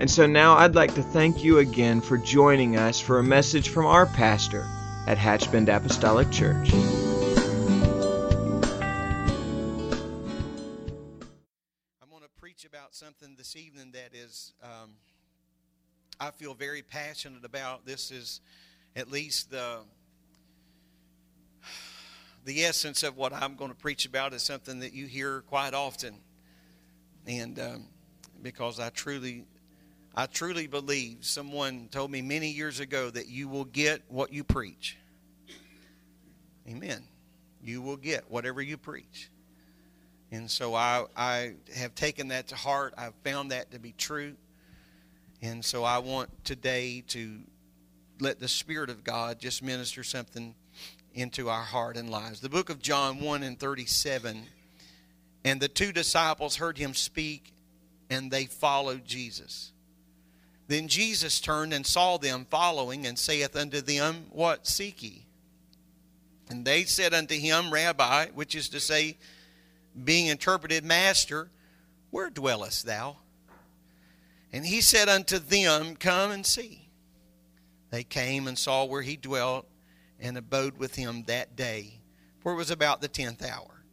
And so now I'd like to thank you again for joining us for a message from our pastor at Hatchbend Apostolic Church. I'm going to preach about something this evening that is, um, I feel very passionate about. This is at least the the essence of what I'm going to preach about is something that you hear quite often, and um, because I truly I truly believe someone told me many years ago that you will get what you preach. Amen. You will get whatever you preach. And so I, I have taken that to heart. I've found that to be true. And so I want today to let the Spirit of God just minister something into our heart and lives. The book of John 1 and 37. And the two disciples heard him speak, and they followed Jesus. Then Jesus turned and saw them following, and saith unto them, What seek ye? And they said unto him, Rabbi, which is to say, being interpreted, Master, where dwellest thou? And he said unto them, Come and see. They came and saw where he dwelt, and abode with him that day, for it was about the tenth hour.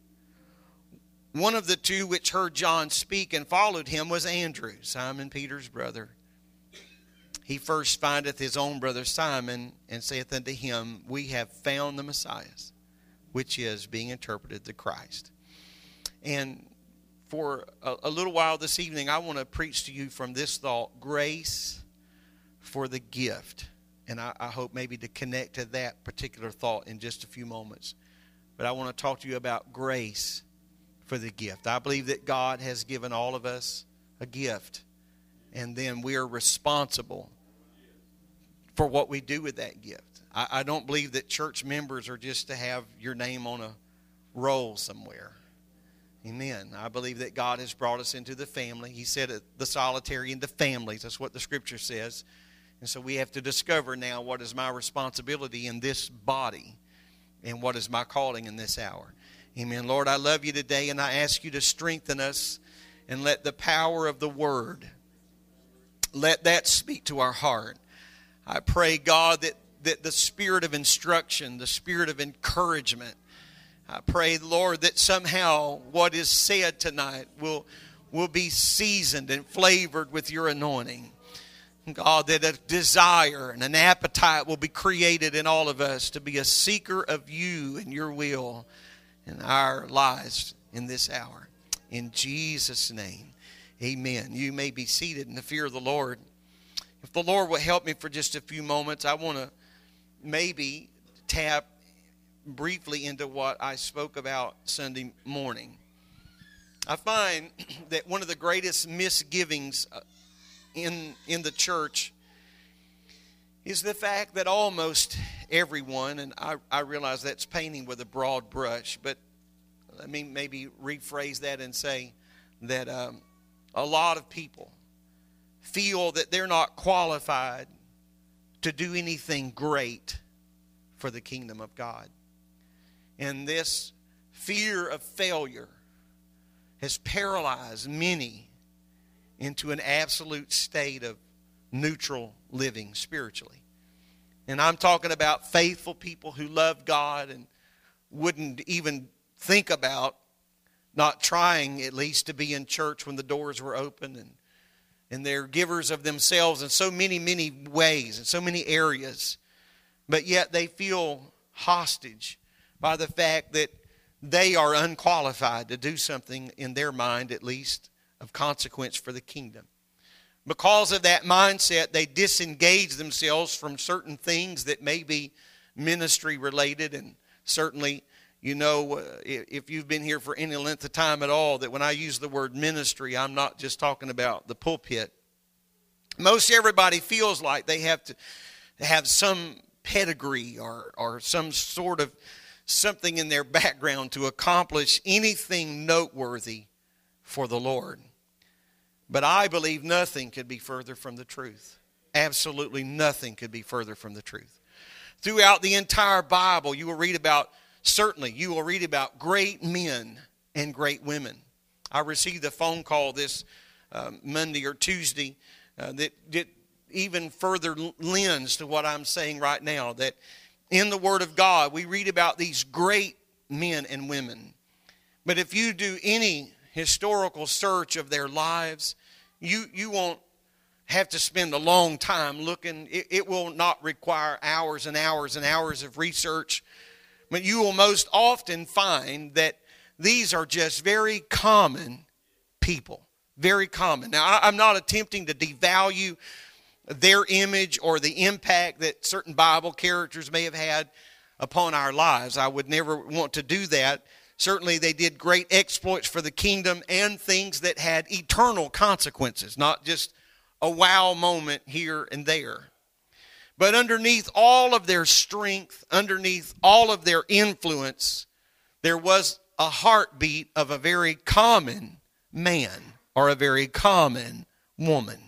One of the two which heard John speak and followed him was Andrew, Simon Peter's brother he first findeth his own brother Simon and saith unto him, We have found the Messiah, which is being interpreted the Christ. And for a, a little while this evening, I want to preach to you from this thought grace for the gift. And I, I hope maybe to connect to that particular thought in just a few moments. But I want to talk to you about grace for the gift. I believe that God has given all of us a gift and then we are responsible for what we do with that gift. I, I, don't believe that church members are just to have your name on a roll somewhere. Amen. I believe that God has brought us into the family. He said the solitary into families. That's what the scripture says. And so we have to discover now what is my responsibility in this body and what is my calling in this hour. Amen. Lord, I love you today and I ask you to strengthen us and let the power of the word let that speak to our heart. I pray, God, that, that the spirit of instruction, the spirit of encouragement, I pray, Lord, that somehow what is said tonight will, will be seasoned and flavored with your anointing. God, that a desire and an appetite will be created in all of us to be a seeker of you and your will in our lives in this hour. In Jesus' name. Amen. You may be seated in the fear of the Lord. If the Lord will help me for just a few moments, I want to maybe tap briefly into what I spoke about Sunday morning. I find that one of the greatest misgivings uh, in, in the church is the fact that almost everyone, and I, I realize that's painting with a broad brush, but let me maybe rephrase that and say that um, a lot of people feel that they're not qualified to do anything great for the kingdom of God. And this fear of failure has paralyzed many into an absolute state of neutral living spiritually. And I'm talking about faithful people who love God and wouldn't even think about not trying at least to be in church when the doors were open and and they're givers of themselves in so many many ways in so many areas. But yet they feel hostage by the fact that they are unqualified to do something in their mind at least of consequence for the kingdom. Because of that mindset they disengage themselves from certain things that may be ministry related and certainly you know, uh, if you've been here for any length of time at all, that when I use the word ministry, I'm not just talking about the pulpit. most everybody feels like they have to have some pedigree or, or some sort of something in their background to accomplish anything noteworthy for the Lord. But I believe nothing could be further from the truth. Absolutely nothing could be further from the truth. Throughout the entire Bible, you will read about, certainly, you will read about great men and great women. I received a phone call this uh, Monday or Tuesday uh, that, that even further lends to what I'm saying right now. That in the Word of God, we read about these great men and women. But if you do any historical search of their lives, you, you won't have to spend a long time looking. It, it will not require hours and hours and hours of research. But you will most often find that these are just very common people. Very common. Now, I'm not attempting to devalue their image or the impact that certain Bible characters may have had upon our lives. I would never want to do that. Certainly, they did great exploits for the kingdom and things that had eternal consequences, not just a wow moment here and there. But underneath all of their strength, underneath all of their influence, there was a heartbeat of a very common man or a very common woman.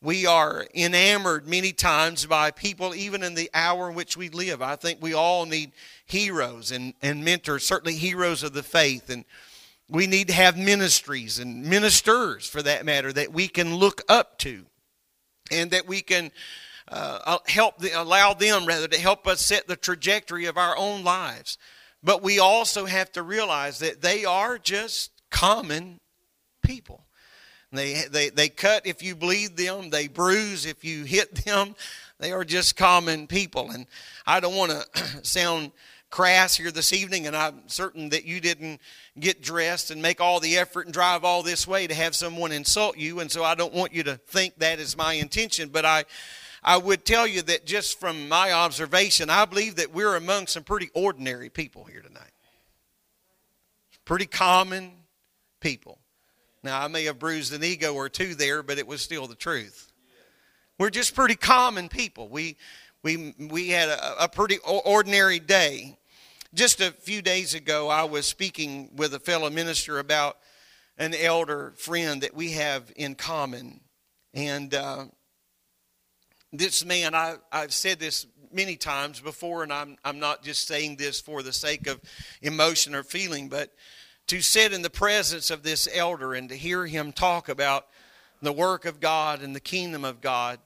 We are enamored many times by people, even in the hour in which we live. I think we all need heroes and, and mentors, certainly heroes of the faith. And we need to have ministries and ministers, for that matter, that we can look up to and that we can uh, help, the, allow them, rather, to help us set the trajectory of our own lives. But we also have to realize that they are just common people. They, they, they cut if you bleed them, they bruise if you hit them. They are just common people. And I don't want to sound crass here this evening, and I'm certain that you didn't get dressed and make all the effort and drive all this way to have someone insult you. And so I don't want you to think that is my intention. But I, I would tell you that just from my observation, I believe that we're among some pretty ordinary people here tonight. Pretty common people. Now, I may have bruised an ego or two there, but it was still the truth. We're just pretty common people. We, we, we had a, a pretty ordinary day. Just a few days ago, I was speaking with a fellow minister about an elder friend that we have in common. And uh, this man, I, I've said this many times before, and I'm, I'm not just saying this for the sake of emotion or feeling, but to sit in the presence of this elder and to hear him talk about the work of God and the kingdom of God.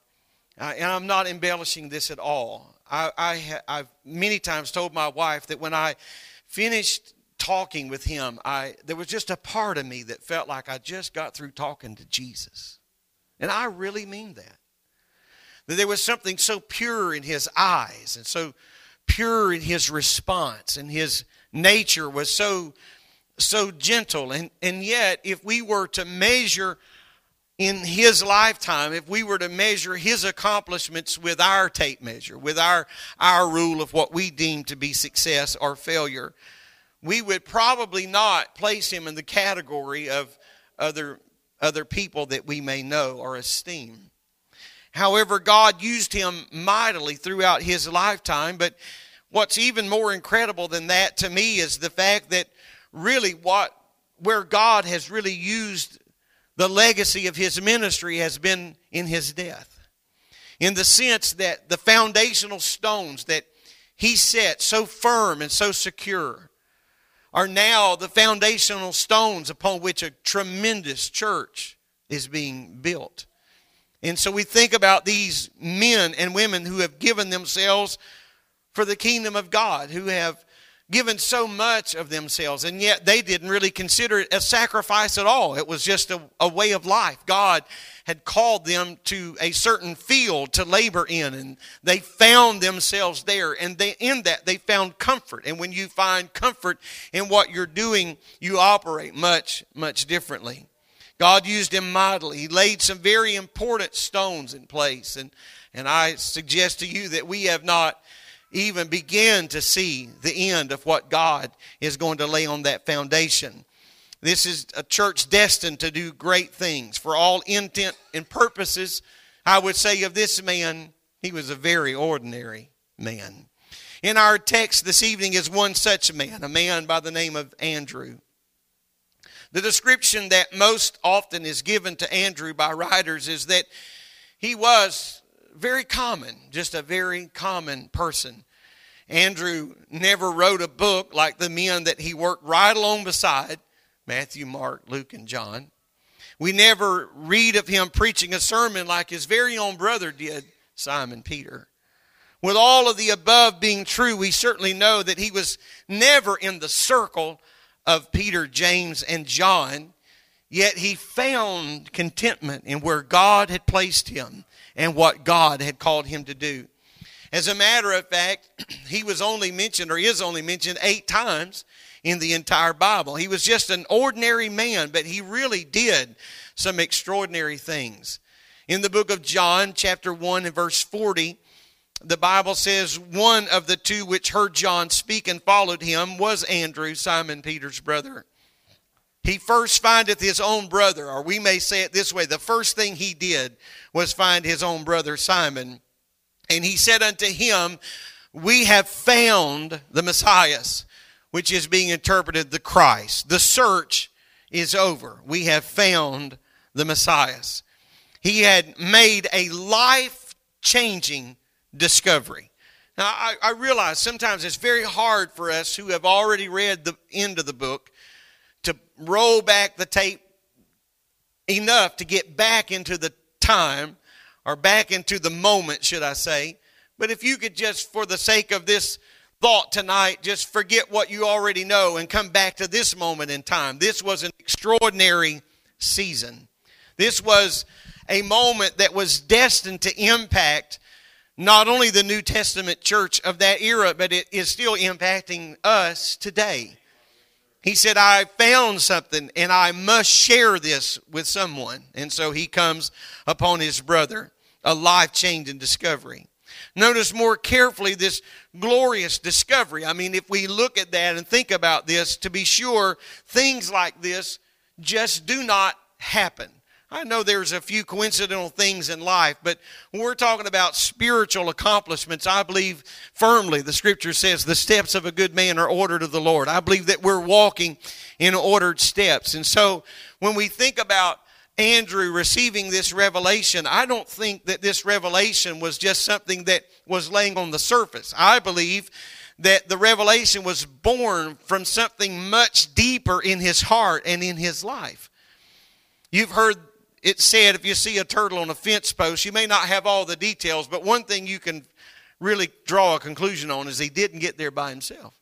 Uh, and I'm not embellishing this at all. I, I, I've many times told my wife that when I finished talking with him, I, there was just a part of me that felt like I just got through talking to Jesus. And I really mean that. That there was something so pure in his eyes and so pure in his response, and his nature was so so gentle. And, and yet, if we were to measure in his lifetime, if we were to measure his accomplishments with our tape measure, with our, our rule of what we deem to be success or failure, we would probably not place him in the category of other, other people that we may know or esteem. However, God used him mightily throughout his lifetime, but what's even more incredible than that to me is the fact that really what where God has really used the legacy of his ministry has been in his death. In the sense that the foundational stones that he set so firm and so secure are now the foundational stones upon which a tremendous church is being built. And so we think about these men and women who have given themselves for the kingdom of God, who have given so much of themselves, and yet they didn't really consider it a sacrifice at all. It was just a, a, way of life. God had called them to a certain field to labor in, and they found themselves there. And they, in that, they found comfort. And when you find comfort in what you're doing, you operate much, much differently. God used him mightily. He laid some very important stones in place. And, and I suggest to you that we have not even begun to see the end of what God is going to lay on that foundation. This is a church destined to do great things. For all intent and purposes, I would say of this man, he was a very ordinary man. In our text this evening is one such man, a man by the name of Andrew. The description that most often is given to Andrew by writers is that he was very common, just a very common person. Andrew never wrote a book like the men that he worked right along beside Matthew, Mark, Luke, and John. We never read of him preaching a sermon like his very own brother did, Simon Peter. With all of the above being true, we certainly know that he was never in the circle of Peter, James, and John, yet he found contentment in where God had placed him and what God had called him to do. As a matter of fact, he was only mentioned or is only mentioned eight times in the entire Bible. He was just an ordinary man, but he really did some extraordinary things. In the book of John, chapter 1 and verse 40, the Bible says one of the two which heard John speak and followed him was Andrew, Simon Peter's brother. He first findeth his own brother, or we may say it this way the first thing he did was find his own brother Simon. And he said unto him, We have found the Messiah, which is being interpreted the Christ. The search is over. We have found the Messiah. He had made a life changing discovery. Now, I, I, realize sometimes it's very hard for us who have already read the end of the book to roll back the tape enough to get back into the time or back into the moment, should I say. But if you could just, for the sake of this thought tonight, just forget what you already know and come back to this moment in time. This was an extraordinary season. This was a moment that was destined to impact not only the New Testament church of that era, but it is still impacting us today. He said, I found something and I must share this with someone. And so he comes upon his brother, a life changing discovery. Notice more carefully this glorious discovery. I mean, if we look at that and think about this, to be sure, things like this just do not happen. I know there's a few coincidental things in life, but when we're talking about spiritual accomplishments, I believe firmly the scripture says the steps of a good man are ordered of the Lord. I believe that we're walking in ordered steps. And so when we think about Andrew receiving this revelation, I don't think that this revelation was just something that was laying on the surface. I believe that the revelation was born from something much deeper in his heart and in his life. You've heard it said if you see a turtle on a fence post, you may not have all the details, but one thing you can really draw a conclusion on is he didn't get there by himself.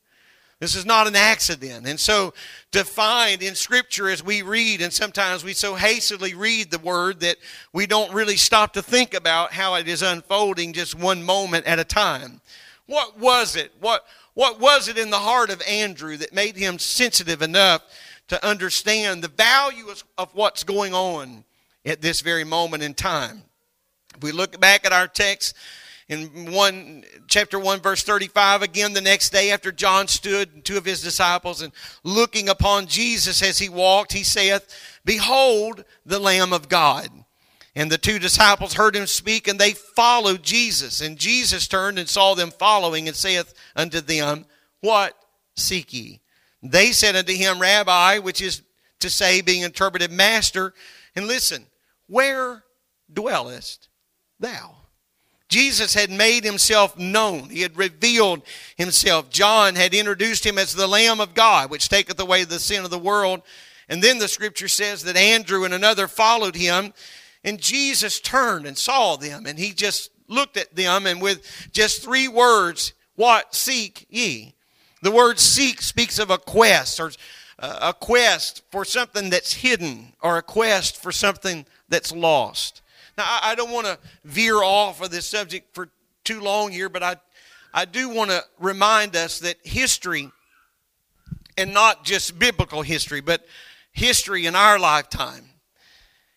This is not an accident. And so, to find in Scripture as we read, and sometimes we so hastily read the Word that we don't really stop to think about how it is unfolding just one moment at a time. What was it? What, what was it in the heart of Andrew that made him sensitive enough to understand the value of what's going on at this very moment in time. If we look back at our text in one chapter 1 verse 35 again the next day after John stood and two of his disciples and looking upon Jesus as he walked he saith behold the lamb of God. And the two disciples heard him speak and they followed Jesus. And Jesus turned and saw them following and saith unto them what seek ye? They said unto him rabbi which is to say being interpreted master and listen where dwellest thou? Jesus had made himself known. He had revealed himself. John had introduced him as the Lamb of God, which taketh away the sin of the world. And then the scripture says that Andrew and another followed him. And Jesus turned and saw them. And he just looked at them. And with just three words, what seek ye? The word seek speaks of a quest or uh, a quest for something that's hidden or a quest for something that's lost. Now, I, I don't want to veer off of this subject for too long here, but I, I do want to remind us that history, and not just biblical history, but history in our lifetime,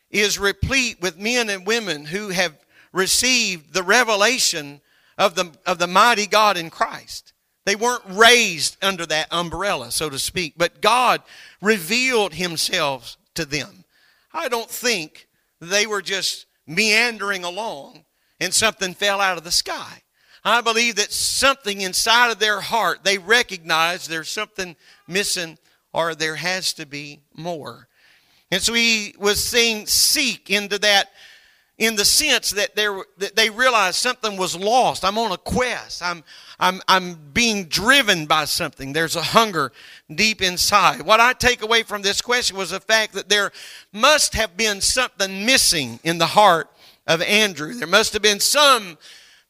is replete with men and women who have received the revelation of the, of the mighty God in Christ. They weren't raised under that umbrella, so to speak, but God revealed Himself to them. I don't think they were just meandering along and something fell out of the sky. I believe that something inside of their heart, they recognize there's something missing or there has to be more. And so he was saying, seek into that in the sense that, that they realized something was lost. I'm on a quest. I'm, I'm, I'm being driven by something. There's a hunger deep inside. What I take away from this question was the fact that there must have been something missing in the heart of Andrew. There must have been some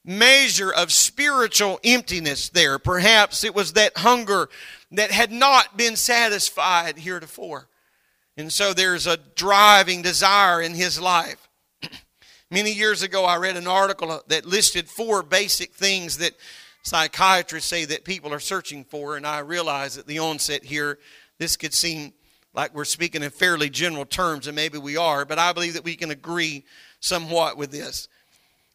measure of spiritual emptiness there. Perhaps it was that hunger that had not been satisfied heretofore. And so there's a driving desire in his life. Many years ago, I read an article that listed four basic things that psychiatrists say that people are searching for, and I realize at the onset here, this could seem like we're speaking in fairly general terms, and maybe we are, but I believe that we can agree somewhat with this.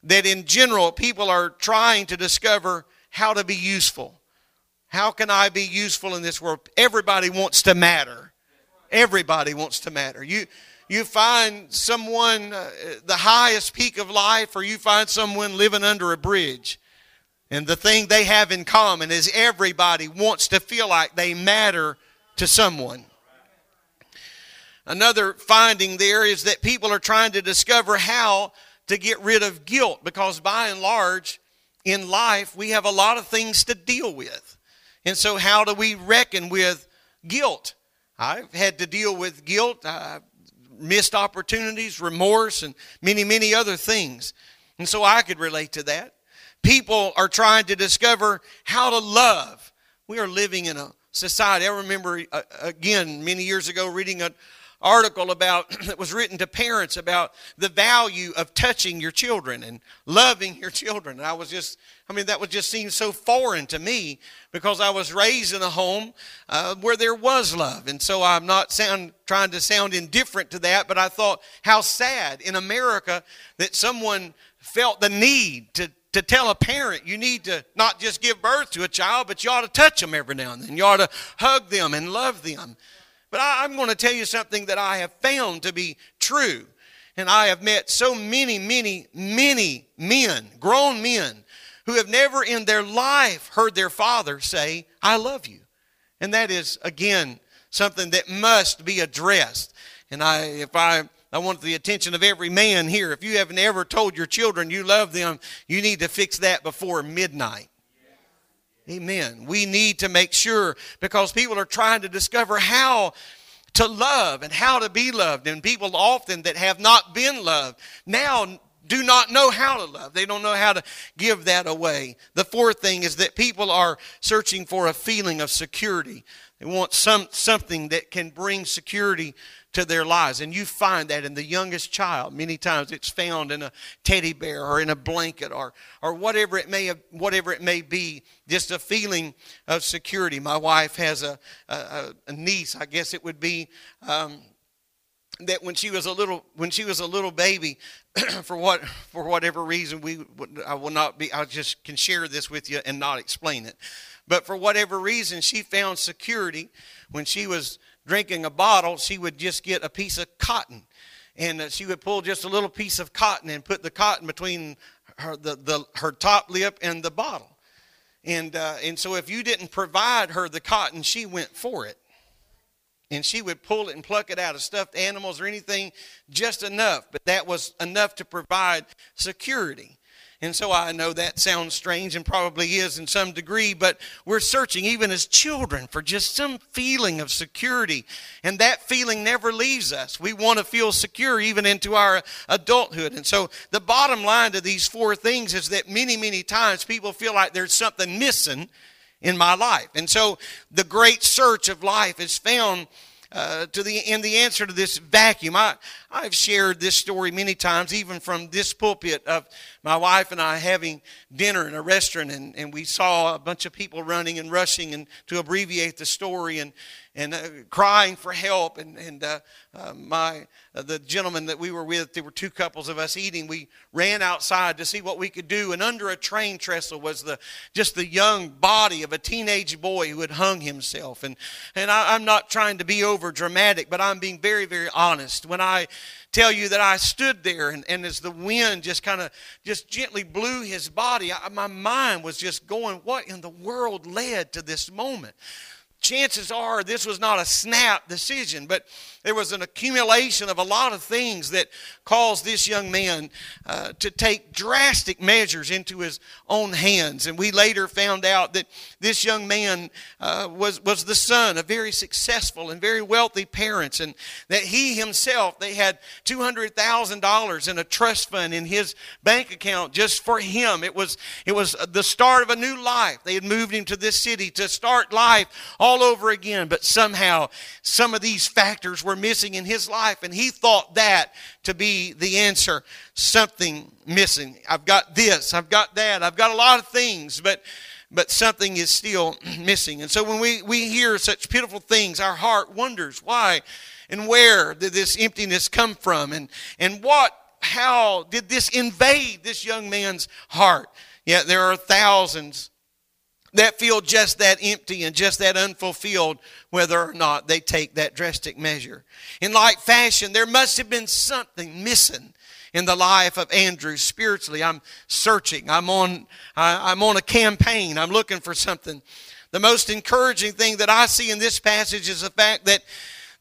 That in general, people are trying to discover how to be useful. How can I be useful in this world? Everybody wants to matter. Everybody wants to matter. You, you find someone uh, the highest peak of life, or you find someone living under a bridge. And the thing they have in common is everybody wants to feel like they matter to someone. Another finding there is that people are trying to discover how to get rid of guilt because by and large in life we have a lot of things to deal with. And so, how do we reckon with guilt? I've had to deal with guilt, uh, missed opportunities, remorse, and many, many other things. And so I could relate to that. People are trying to discover how to love. We are living in a society. I remember, uh, again, many years ago, reading an article about that was written to parents about the value of touching your children and loving your children. And I was just, I mean, that would just seem so foreign to me because I was raised in a home uh, where there was love. And so I'm not sound, trying to sound indifferent to that, but I thought how sad in America that someone felt the need to, to tell a parent you need to not just give birth to a child, but you ought to touch them every now and then. You ought to hug them and love them. But I, I'm going to tell you something that I have found to be true. And I have met so many, many, many men, grown men, who have never in their life heard their father say, I love you. And that is, again, something that must be addressed. And I, if I, I want the attention of every man here. If you haven't ever told your children you love them, you need to fix that before midnight. Amen. We need to make sure because people are trying to discover how to love and how to be loved. And people often that have not been loved now do not know how to love. They don't know how to give that away. The fourth thing is that people are searching for a feeling of security. They want some, something that can bring security to their lives. And you find that in the youngest child. Many times it's found in a teddy bear or in a blanket or, or whatever, it may have, whatever it may be, just a feeling of security. My wife has a, a, a niece, I guess it would be. Um, that when she was a little when she was a little baby for what for whatever reason we I will not be I just can share this with you and not explain it but for whatever reason she found security when she was drinking a bottle, she would just get a piece of cotton. And uh, she would pull just a little piece of cotton and put the cotton between her, the, the, her top lip and the bottle. And, uh, and so if you didn't provide her the cotton, she went for it. And she would pull it and pluck it out of stuffed animals or anything, just enough. But that was enough to provide security. And so I know that sounds strange and probably is in some degree, but we're searching even as children for just some feeling of security. And that feeling never leaves us. We want to feel secure even into our adulthood. And so the bottom line to these four things is that many, many times people feel like there's something missing in my life. And so the great search of life is found uh, to the in the answer to this vacuum. I I've shared this story many times, even from this pulpit of my wife and I having dinner in a restaurant, and, and we saw a bunch of people running and rushing, and to abbreviate the story, and and uh, crying for help. And, and uh, uh, my uh, the gentleman that we were with, there were two couples of us eating. We ran outside to see what we could do, and under a train trestle was the just the young body of a teenage boy who had hung himself. And and I, I'm not trying to be over dramatic, but I'm being very very honest when I tell you that I stood there and, and as the wind just kind of just gently blew his body, I, my mind was just going, what in the world led to this moment? Chances are this was not a snap decision, but there was an accumulation of a lot of things that caused this young man uh, to take drastic measures into his own hands. And we later found out that this young man uh, was, was the son of very successful and very wealthy parents, and that he himself, they had $200,000 in a trust fund in his bank account just for him. It was, it was the start of a new life. They had moved him to this city to start life all over again, but somehow some of these factors were missing in his life, and he thought that to be the answer. Something missing. I've got this, I've got that, I've got a lot of things, but but something is still missing. And so when we, we hear such pitiful things, our heart wonders why and where did this emptiness come from? And, and what, how did this invade this young man's heart? Yet there are thousands that feel just that empty and just that unfulfilled, whether or not they take that drastic measure. In like fashion, there must have been something missing in the life of Andrew spiritually. I'm searching. I'm on, I'm on a campaign. I'm looking for something. The most encouraging thing that I see in this passage is the fact that,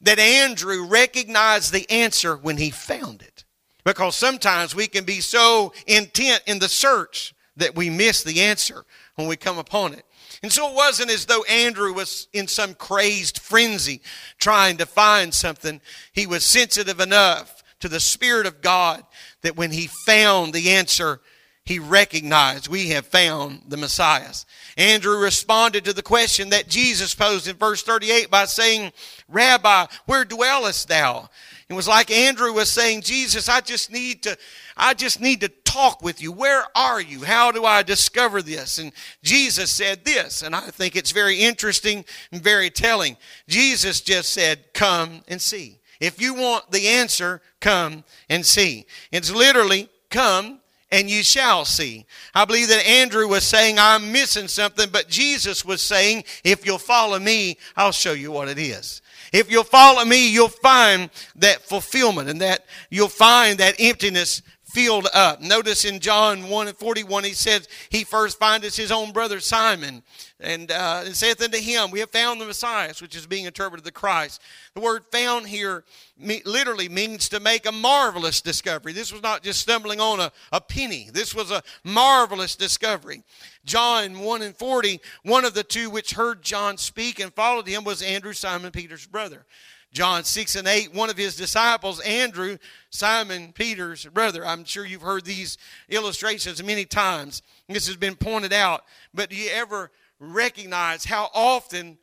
that Andrew recognized the answer when he found it. Because sometimes we can be so intent in the search that we miss the answer when we come upon it. And so it wasn't as though Andrew was in some crazed frenzy trying to find something. He was sensitive enough to the Spirit of God that when he found the answer, he recognized we have found the Messiah. Andrew responded to the question that Jesus posed in verse 38 by saying, Rabbi, where dwellest thou? It was like Andrew was saying, Jesus, I just need to, I just need to talk with you. Where are you? How do I discover this? And Jesus said this, and I think it's very interesting and very telling. Jesus just said, Come and see. If you want the answer, come and see. It's literally, Come and you shall see. I believe that Andrew was saying, I'm missing something, but Jesus was saying, if you'll follow me, I'll show you what it is. If you'll follow me, you'll find that fulfillment and that you'll find that emptiness filled up. Notice in John 1 and 41, he says, He first findeth his own brother Simon, and, uh, and saith unto him, We have found the Messiah, which is being interpreted the Christ. The word found here me, literally means to make a marvelous discovery. This was not just stumbling on a, a penny, this was a marvelous discovery. John 1 and 40, one of the two which heard John speak and followed him was Andrew, Simon Peter's brother. John 6 and 8, one of his disciples, Andrew, Simon Peter's brother. I'm sure you've heard these illustrations many times. This has been pointed out. But do you ever recognize how often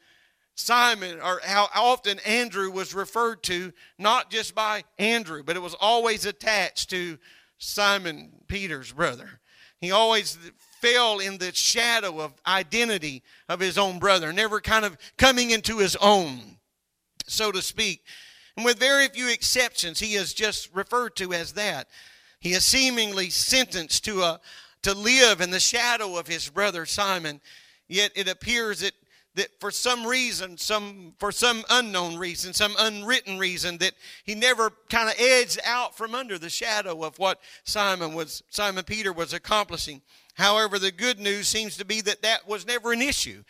Simon or how often Andrew was referred to, not just by Andrew, but it was always attached to Simon Peter's brother? He always fell in the shadow of identity of his own brother, never kind of coming into his own so to speak. And with very few exceptions, he is just referred to as that. He is seemingly sentenced to, a, to live in the shadow of his brother Simon, yet it appears that, that for some reason, some, for some unknown reason, some unwritten reason, that he never kind of edged out from under the shadow of what Simon, was, Simon Peter was accomplishing. However, the good news seems to be that that was never an issue.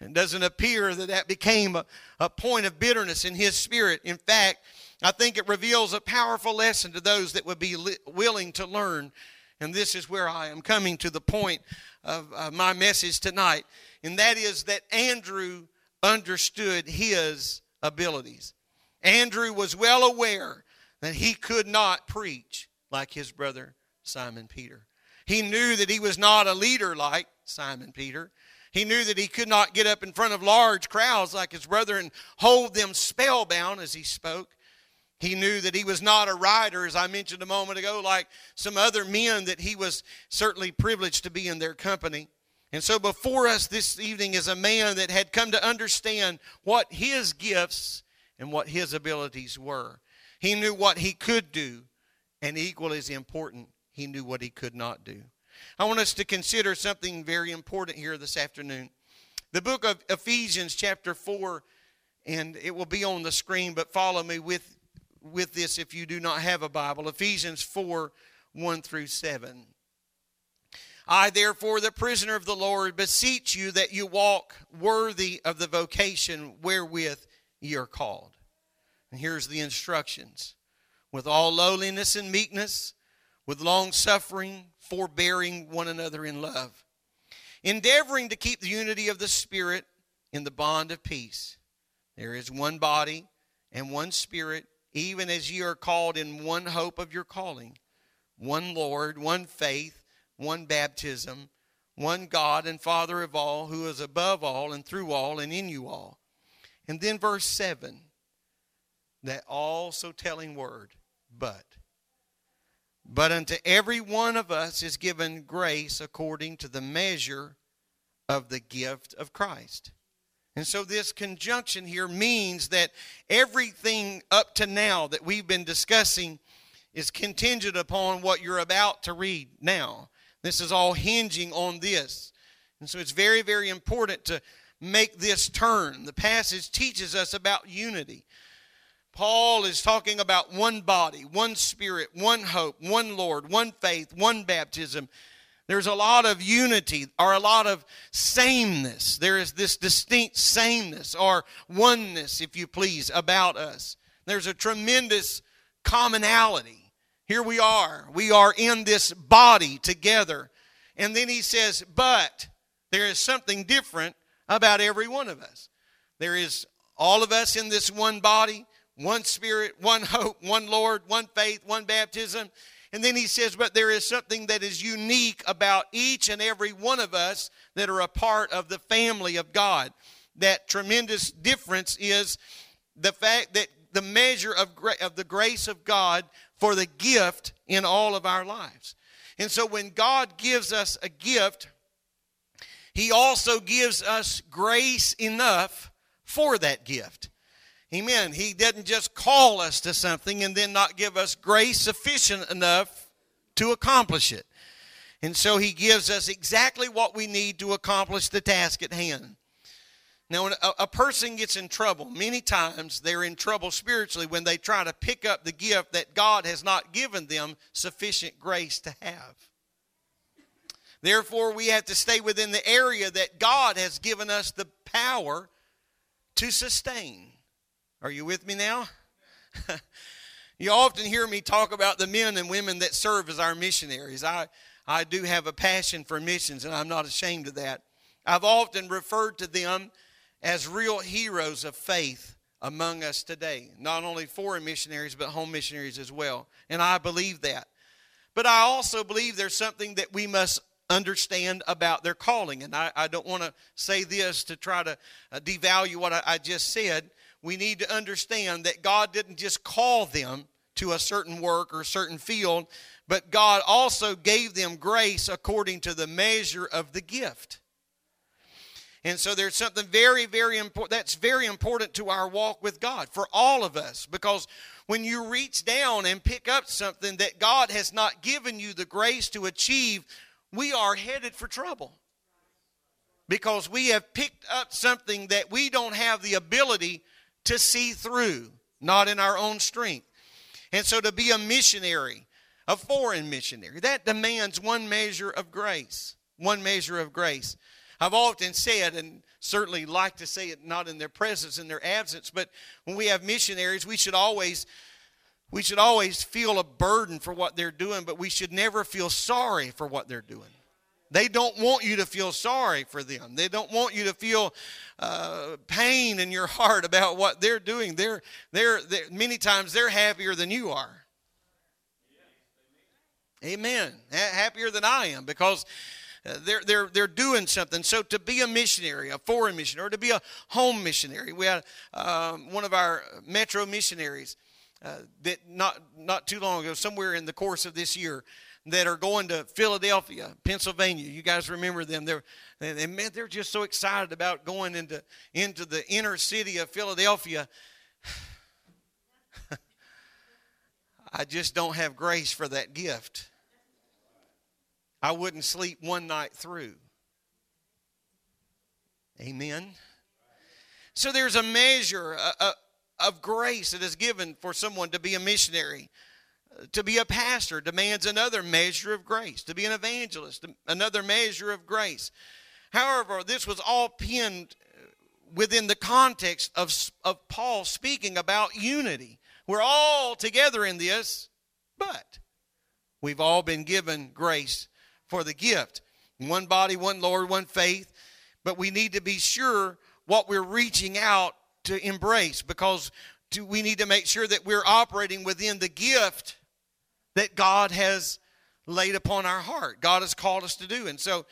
It doesn't appear that that became a, a point of bitterness in his spirit. In fact, I think it reveals a powerful lesson to those that would be li- willing to learn. And this is where I am coming to the point of uh, my message tonight. And that is that Andrew understood his abilities. Andrew was well aware that he could not preach like his brother Simon Peter. He knew that he was not a leader like Simon Peter. He knew that he could not get up in front of large crowds like his brother and hold them spellbound as he spoke. He knew that he was not a writer, as I mentioned a moment ago, like some other men that he was certainly privileged to be in their company. And so before us this evening is a man that had come to understand what his gifts and what his abilities were. He knew what he could do, and equally as important, he knew what he could not do. I want us to consider something very important here this afternoon. The book of Ephesians, chapter 4, and it will be on the screen, but follow me with, with this if you do not have a Bible. Ephesians 4 1 through 7. I, therefore, the prisoner of the Lord, beseech you that you walk worthy of the vocation wherewith ye are called. And here's the instructions with all lowliness and meekness, with long suffering, forbearing one another in love, endeavoring to keep the unity of the Spirit in the bond of peace. There is one body and one Spirit, even as ye are called in one hope of your calling, one Lord, one faith one baptism, one God and Father of all, who is above all and through all and in you all. And then verse 7 that also telling word, but. But unto every one of us is given grace according to the measure of the gift of Christ. And so, this conjunction here means that everything up to now that we've been discussing is contingent upon what you're about to read now. This is all hinging on this. And so it's very, very important to make this turn. The passage teaches us about unity. Paul is talking about one body, one spirit, one hope, one Lord, one faith, one baptism. There's a lot of unity or a lot of sameness. There is this distinct sameness or oneness, if you please, about us. There's a tremendous commonality. Here we are. We are in this body together. And then he says, but there is something different about every one of us. There is all of us in this one body, one spirit, one hope, one Lord, one faith, one baptism. And then he says, but there is something that is unique about each and every one of us that are a part of the family of God. That tremendous difference is the fact that the measure of, gra- of the grace of God for the gift in all of our lives. And so when God gives us a gift, He also gives us grace enough for that gift. Amen. He doesn't just call us to something and then not give us grace sufficient enough to accomplish it. And so He gives us exactly what we need to accomplish the task at hand. Now, when a, a, person gets in trouble, many times they're in trouble spiritually when they try to pick up the gift that God has not given them sufficient grace to have. Therefore, we have to stay within the area that God has given us the power to sustain. Are you with me now? you often hear me talk about the men and women that serve as our missionaries. I, I do have a passion for missions, and I'm not ashamed of that. I've often referred to them as real heroes of faith among us today. Not only foreign missionaries, but home missionaries as well. And I believe that. But I also believe there's something that we must understand about their calling. And I, I don't want to say this to try to uh, devalue what I, I just said. We need to understand that God didn't just call them to a certain work or a certain field, but God also gave them grace according to the measure of the gift. And so there's something very, very important that's very important to our walk with God for all of us because when you reach down and pick up something that God has not given you the grace to achieve, we are headed for trouble. Because we have picked up something that we don't have the ability to see through, not in our own strength. And so to be a missionary, a foreign missionary, that demands one measure of grace. One measure of grace. I've often said, and certainly like to say it not in their presence, in their absence, but when we have missionaries, we should always we should always feel a burden for what they're doing, but we should never feel sorry for what they're doing. They don't want you to feel sorry for them. They don't want you to feel uh, pain in your heart about what they're doing. They're, they're, they're, many times they're happier than you are. Amen. happier than I am because uh, they're, they're, they're doing something. So to be a missionary, a foreign missionary, or to be a home missionary, we had um, one of our metro missionaries uh, that not, not too long ago, somewhere in the course of this year, that are going to Philadelphia, Pennsylvania. You guys remember them? They're they, they're just so excited about going into into the inner city of Philadelphia. I just don't have grace for that gift. I wouldn't sleep one night through. Amen. So there's a measure of grace that is given for someone to be a missionary. To be a pastor demands another measure of grace. To be an evangelist, another measure of grace. However, this was all pinned within the context of, of Paul speaking about unity. We're all together in this, but we've all been given grace for the gift. One body, one Lord, one faith. But we need to be sure what we're reaching out to embrace because to, we need to make sure that we're operating within the gift that God has laid upon our heart. God has called us to do. And so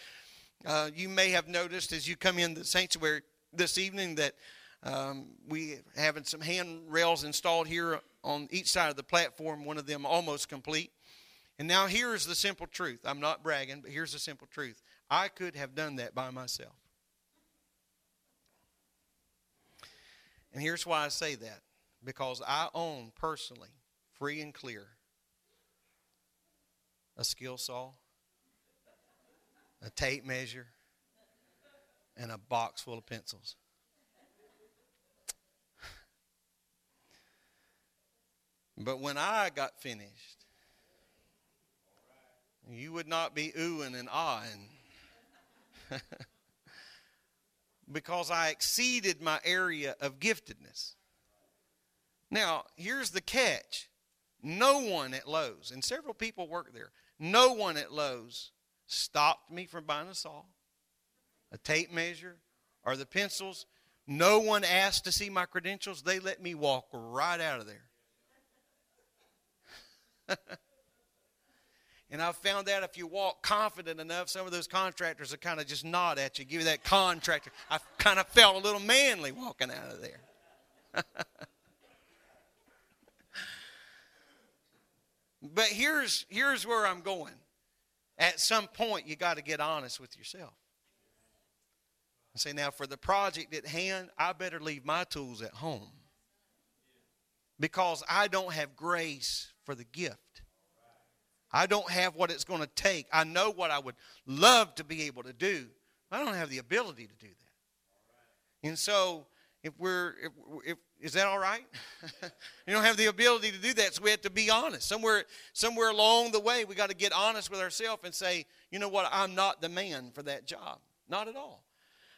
uh, you may have noticed as you come in the sanctuary this evening that um, we having some handrails installed here on each side of the platform, one of them almost complete. And now here's the simple truth. I'm not bragging, but here's the simple truth. I could have done that by myself. And here's why I say that because I own personally, free and clear, a skill saw, a tape measure, and a box full of pencils. But when I got finished, you would not be oohing and ahhing. because I exceeded my area of giftedness. Now, here's the catch no one at Lowe's, and several people work there, no one at Lowe's stopped me from buying a saw, a tape measure, or the pencils. No one asked to see my credentials. They let me walk right out of there. And I've found out if you walk confident enough, some of those contractors will kind of just nod at you, give you that contractor. I kind of felt a little manly walking out of there. but here's, here's where I'm going. At some point, you got to get honest with yourself. I say, now for the project at hand, I better leave my tools at home because I don't have grace for the gift. I don't have what it's going to take. I know what I would love to be able to do. I don't have the ability to do that. And so, if we're, if, if is that all right? you don't have the ability to do that, so we have to be honest. Somewhere, somewhere along the way, we got to get honest with ourselves and say, you know what, I'm not the man for that job. Not at all.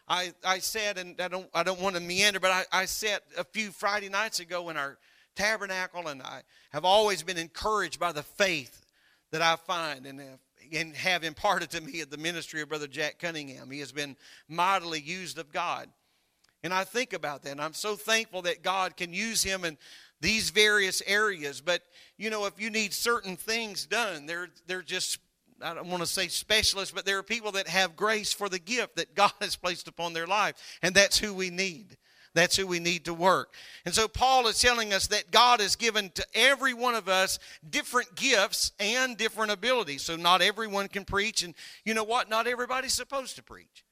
I, I said, and I don't, I don't want to meander, but I, I said a few Friday nights ago in our tabernacle, and I have always been encouraged by the faith that I find and and have imparted to me at the ministry of Brother Jack Cunningham. He has been mightily used of God. And I think about that, and I'm so thankful that God can use him in these various areas. But, you know, if you need certain things done, they're, they're just, I don't want to say specialists, but there are people that have grace for the gift that God has placed upon their life, and that's who we need. That's who we need to work. And so Paul is telling us that God has given to every one of us different gifts and different abilities. So not everyone can preach. And you know what? Not everybody's supposed to preach.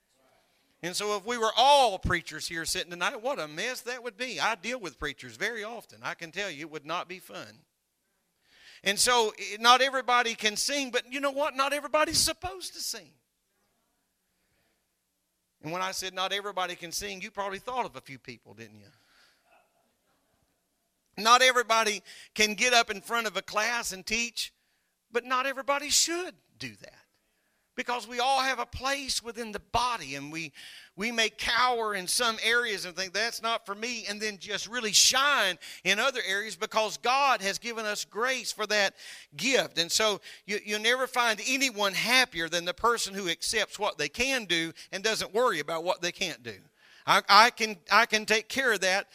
And so if we were all preachers here sitting tonight, what a mess that would be. I deal with preachers very often. I can tell you it would not be fun. And so eh, not everybody can sing, but you know what? Not everybody's supposed to sing. And when I said not everybody can sing, you probably thought of a few people, didn't you? Not everybody can get up in front of a class and teach, but not everybody should do that because we all have a place within the body and we we may cower in some areas and think that's not for me and then just really shine in other areas because god has given us grace for that gift. And so you, you'll never find anyone happier than the person who accepts what they can do and doesn't worry about what they can't do. I, I can I can take care of that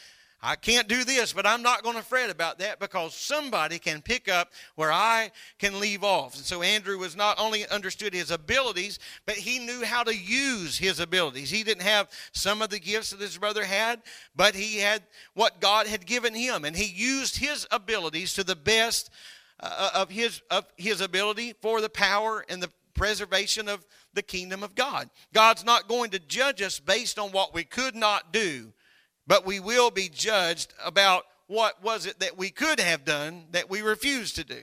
I can't do this, but I'm not going to fret about that because somebody can pick up where I can leave off. And so Andrew was not only understood his abilities, but he knew how to use his abilities. He didn't have some of the gifts that his brother had, but he had what God had given him, and he used his abilities to the best uh, of his of his ability for the power and the preservation of the kingdom of God. God's not going to judge us based on what we could not do, but we will be judged about what was it that we could have done that we refused to do.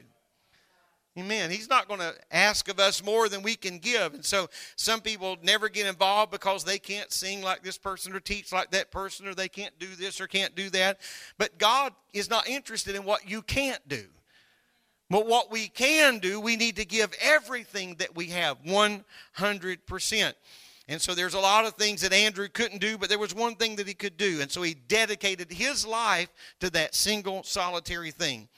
Amen. He's not going to ask of us more than we can give. And so some people never get involved because they can't sing like this person or teach like that person or they can't do this or can't do that. But God is not interested in what you can't do. But what we can do, we need to give everything that we have 100%. And so there's a lot of things that Andrew couldn't do, but there was one thing that he could do. And so he dedicated his life to that single solitary thing.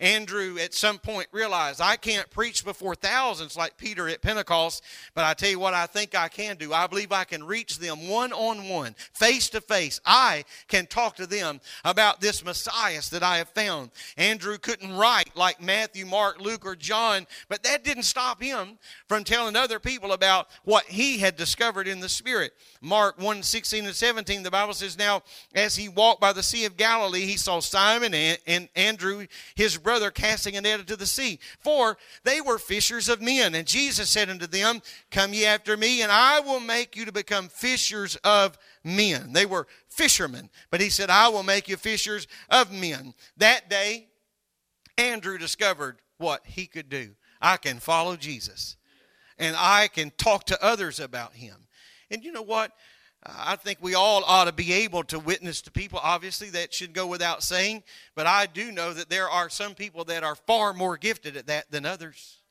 Andrew at some point realized I can't preach before thousands like Peter at Pentecost, but I tell you what I think I can do. I believe I can reach them one on one, face to face. I can talk to them about this Messiah that I have found. Andrew couldn't write like Matthew, Mark, Luke, or John, but that didn't stop him from telling other people about what he had discovered in the Spirit. Mark 1 16 and 17, the Bible says, Now as he walked by the Sea of Galilee, he saw Simon and Andrew, his brother casting a net into the sea. For they were fishers of men. And Jesus said unto them, Come ye after me, and I will make you to become fishers of men. They were fishermen, but he said, I will make you fishers of men. That day, Andrew discovered what he could do. I can follow Jesus, and I can talk to others about him. And you know what? I think we all ought to be able to witness to people. Obviously, that should go without saying. But I do know that there are some people that are far more gifted at that than others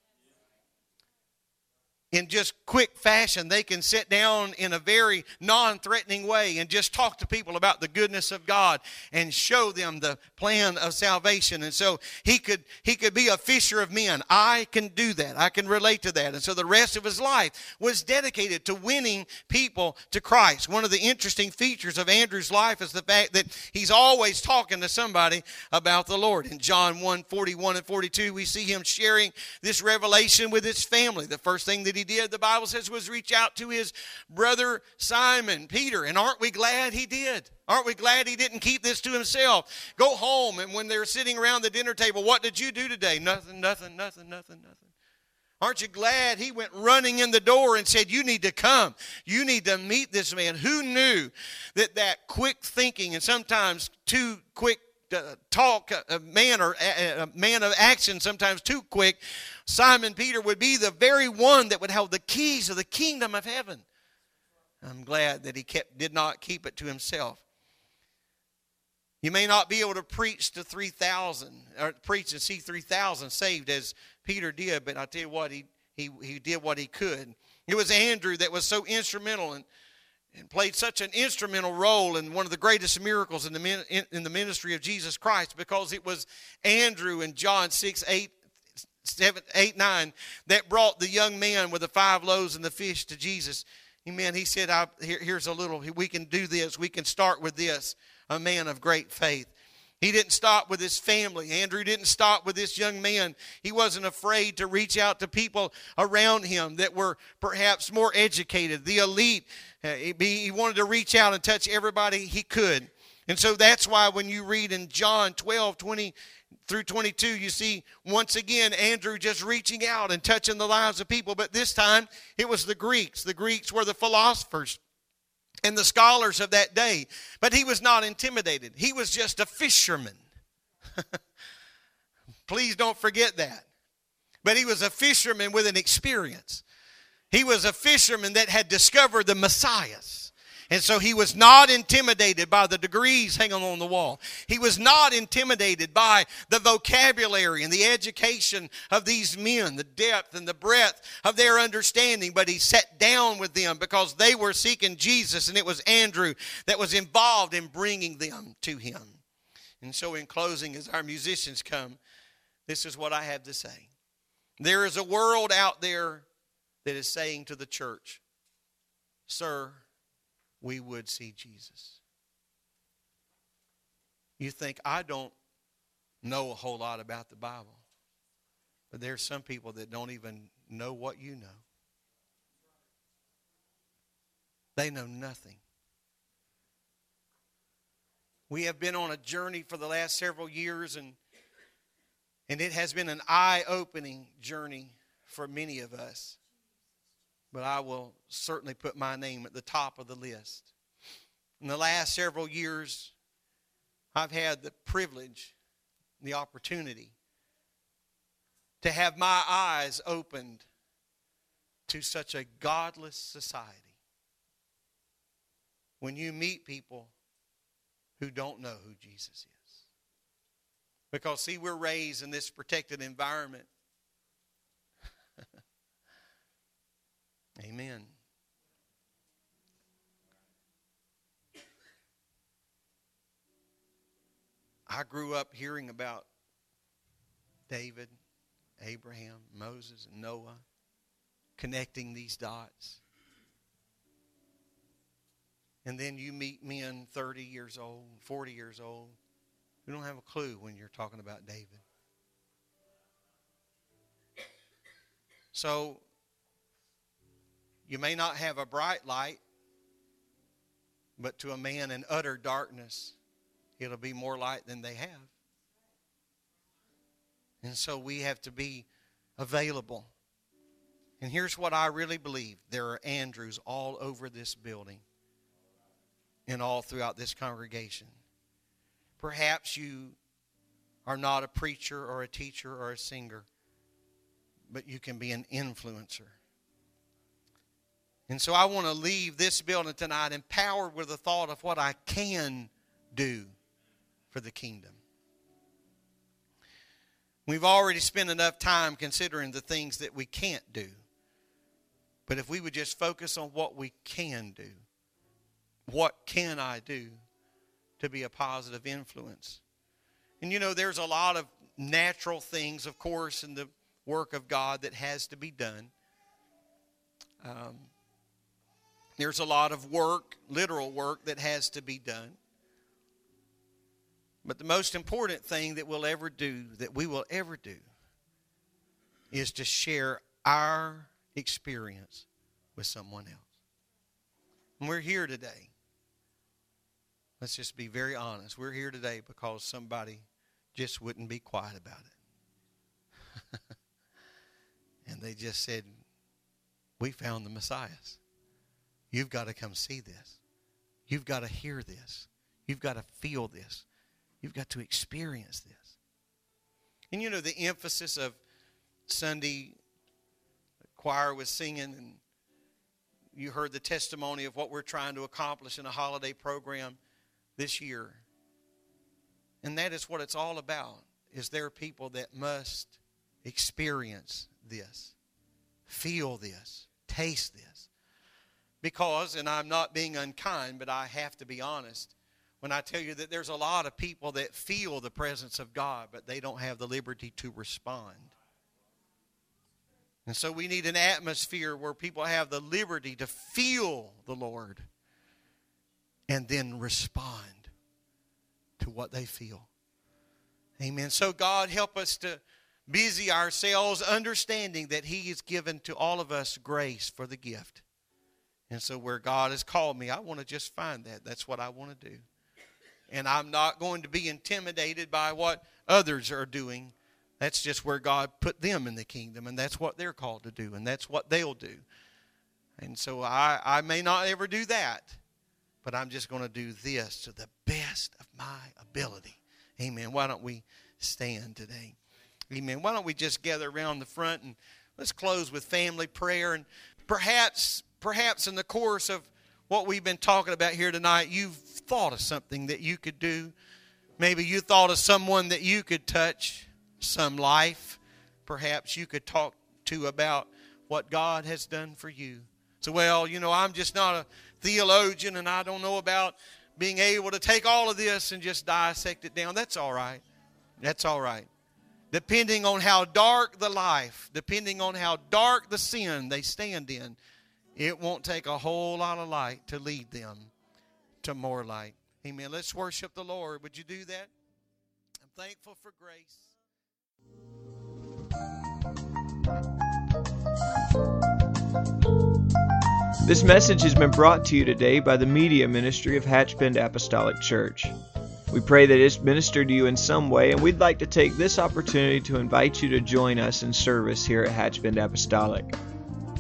in just quick fashion, they can sit down in a very non threatening way and just talk to people about the goodness of God and show them the plan of salvation. And so he could, he could be a fisher of men. I can do that. I can relate to that. And so the rest of his life was dedicated to winning people to Christ. One of the interesting features of Andrew's life is the fact that he's always talking to somebody about the Lord. In John 1 41 and 42, we see him sharing this revelation with his family. The first thing that he did, the Bible says, was reach out to his brother Simon, Peter. And aren't we glad he did? Aren't we glad he didn't keep this to himself? Go home, and when they're sitting around the dinner table, what did you do today? Nothing, nothing, nothing, nothing, nothing. Aren't you glad he went running in the door and said, You need to come. You need to meet this man. Who knew that that quick thinking and sometimes too quick Uh, talk, uh, a man or a man of action, sometimes too quick, Simon Peter would be the very one that would have the keys of the kingdom of heaven. I'm glad that he kept, did not keep it to himself. You may not be able to preach to 3,000 or preach and see 3,000 saved as Peter did, but I tell you what, he, he, he did what he could. It was Andrew that was so instrumental in and played such an instrumental role in one of the greatest miracles in the, in the ministry of Jesus Christ because it was Andrew in John 6, 8, 7, 8, 9 that brought the young man with the five loaves and the fish to Jesus. Amen. He said, here, Here's a little, we can do this. We can start with this. A man of great faith. He didn't stop with his family. Andrew didn't stop with this young man. He wasn't afraid to reach out to people around him that were perhaps more educated, the elite. Uh, he wanted to reach out and touch everybody he could. And so that's why when you read in John 12, 20 through 22, you see once again Andrew just reaching out and touching the lives of people. But this time it was the Greeks. The Greeks were the philosophers and the scholars of that day. But he was not intimidated, he was just a fisherman. Please don't forget that. But he was a fisherman with an experience. He was a fisherman that had discovered the Messiah. And so he was not intimidated by the degrees hanging on the wall. He was not intimidated by the vocabulary and the education of these men, the depth and the breadth of their understanding. But he sat down with them because they were seeking Jesus, and it was Andrew that was involved in bringing them to him. And so, in closing, as our musicians come, this is what I have to say. There is a world out there that is saying to the church, Sir, we would see Jesus. You think, I don't know a whole lot about the Bible, but there are some people that don't even know what you know. They know nothing. We have been on a journey for the last several years, and And it has been an eye opening journey for many of us. But I will certainly put my name at the top of the list. In the last several years, I've had the privilege, the opportunity to have my eyes opened to such a godless society. When you meet people who don't know who Jesus is. Because, see, we're raised in this protected environment. Amen. I grew up hearing about David, Abraham, Moses, and Noah, connecting these dots. And then you meet men 30 years old, 40 years old, who don't have a clue when you're talking about David. So, you may not have a bright light, but to a man in utter darkness, it'll be more light than they have. And so we have to be available. And here's what I really believe there are Andrews all over this building and all throughout this congregation. Perhaps you are not a preacher or a teacher or a singer, but you can be an influencer. And so I want to leave this building tonight empowered with the thought of what I can do for the kingdom. We've already spent enough time considering the things that we can't do. But if we would just focus on what we can do, what can I do to be a positive influence? And you know, there's a lot of natural things, of course, in the work of God that has to be done. Um, there's a lot of work, literal work, that has to be done. But the most important thing that we'll ever do, that we will ever do, is to share our experience with someone else. And we're here today. Let's just be very honest. We're here today because somebody just wouldn't be quiet about it. and they just said, We found the Messiah. You've got to come see this. You've got to hear this. You've got to feel this. You've got to experience this. And you know, the emphasis of Sunday choir was singing, and you heard the testimony of what we're trying to accomplish in a holiday program this year. And that is what it's all about. Is there people that must experience this, feel this, taste this. Because, and I'm not being unkind, but I have to be honest, when I tell you that there's a lot of people that feel the presence of God, but they don't have the liberty to respond. And so we need an atmosphere where people have the liberty to feel the Lord and then respond to what they feel. Amen. So, God, help us to busy ourselves understanding that He has given to all of us grace for the gift. And so, where God has called me, I want to just find that. That's what I want to do and I'm not going to be intimidated by what others are doing. That's just where God put them in the kingdom, and that's what they're called to do, and that's what they'll do. And so I, I may not ever do that, but I'm just going to do this to the best of my ability. Amen. Why don't we stand today? Amen. Why don't we just gather around the front and let's close with family prayer and perhaps perhaps in the course of what we've been talking about here tonight, you've thought of something that you could do. Maybe you thought of someone that you could touch, some life. Perhaps you could talk to about what God has done for you. So, well, you know, I'm just not a theologian and I don't know about being able to take all of this and just dissect it down. That's all right. That's all right. Depending on how dark the life, depending on how dark the sin they stand in, it won't take a whole lot of light to lead them to more light. Amen. Let's worship the Lord. Would you do that? I'm thankful for grace. This message has been brought to you today by the Media Ministry of Hatch Bend Apostolic Church. We pray that it's ministered to you in some way, and we'd like to take this opportunity to invite you to join us in service here at Hatch Bend Apostolic.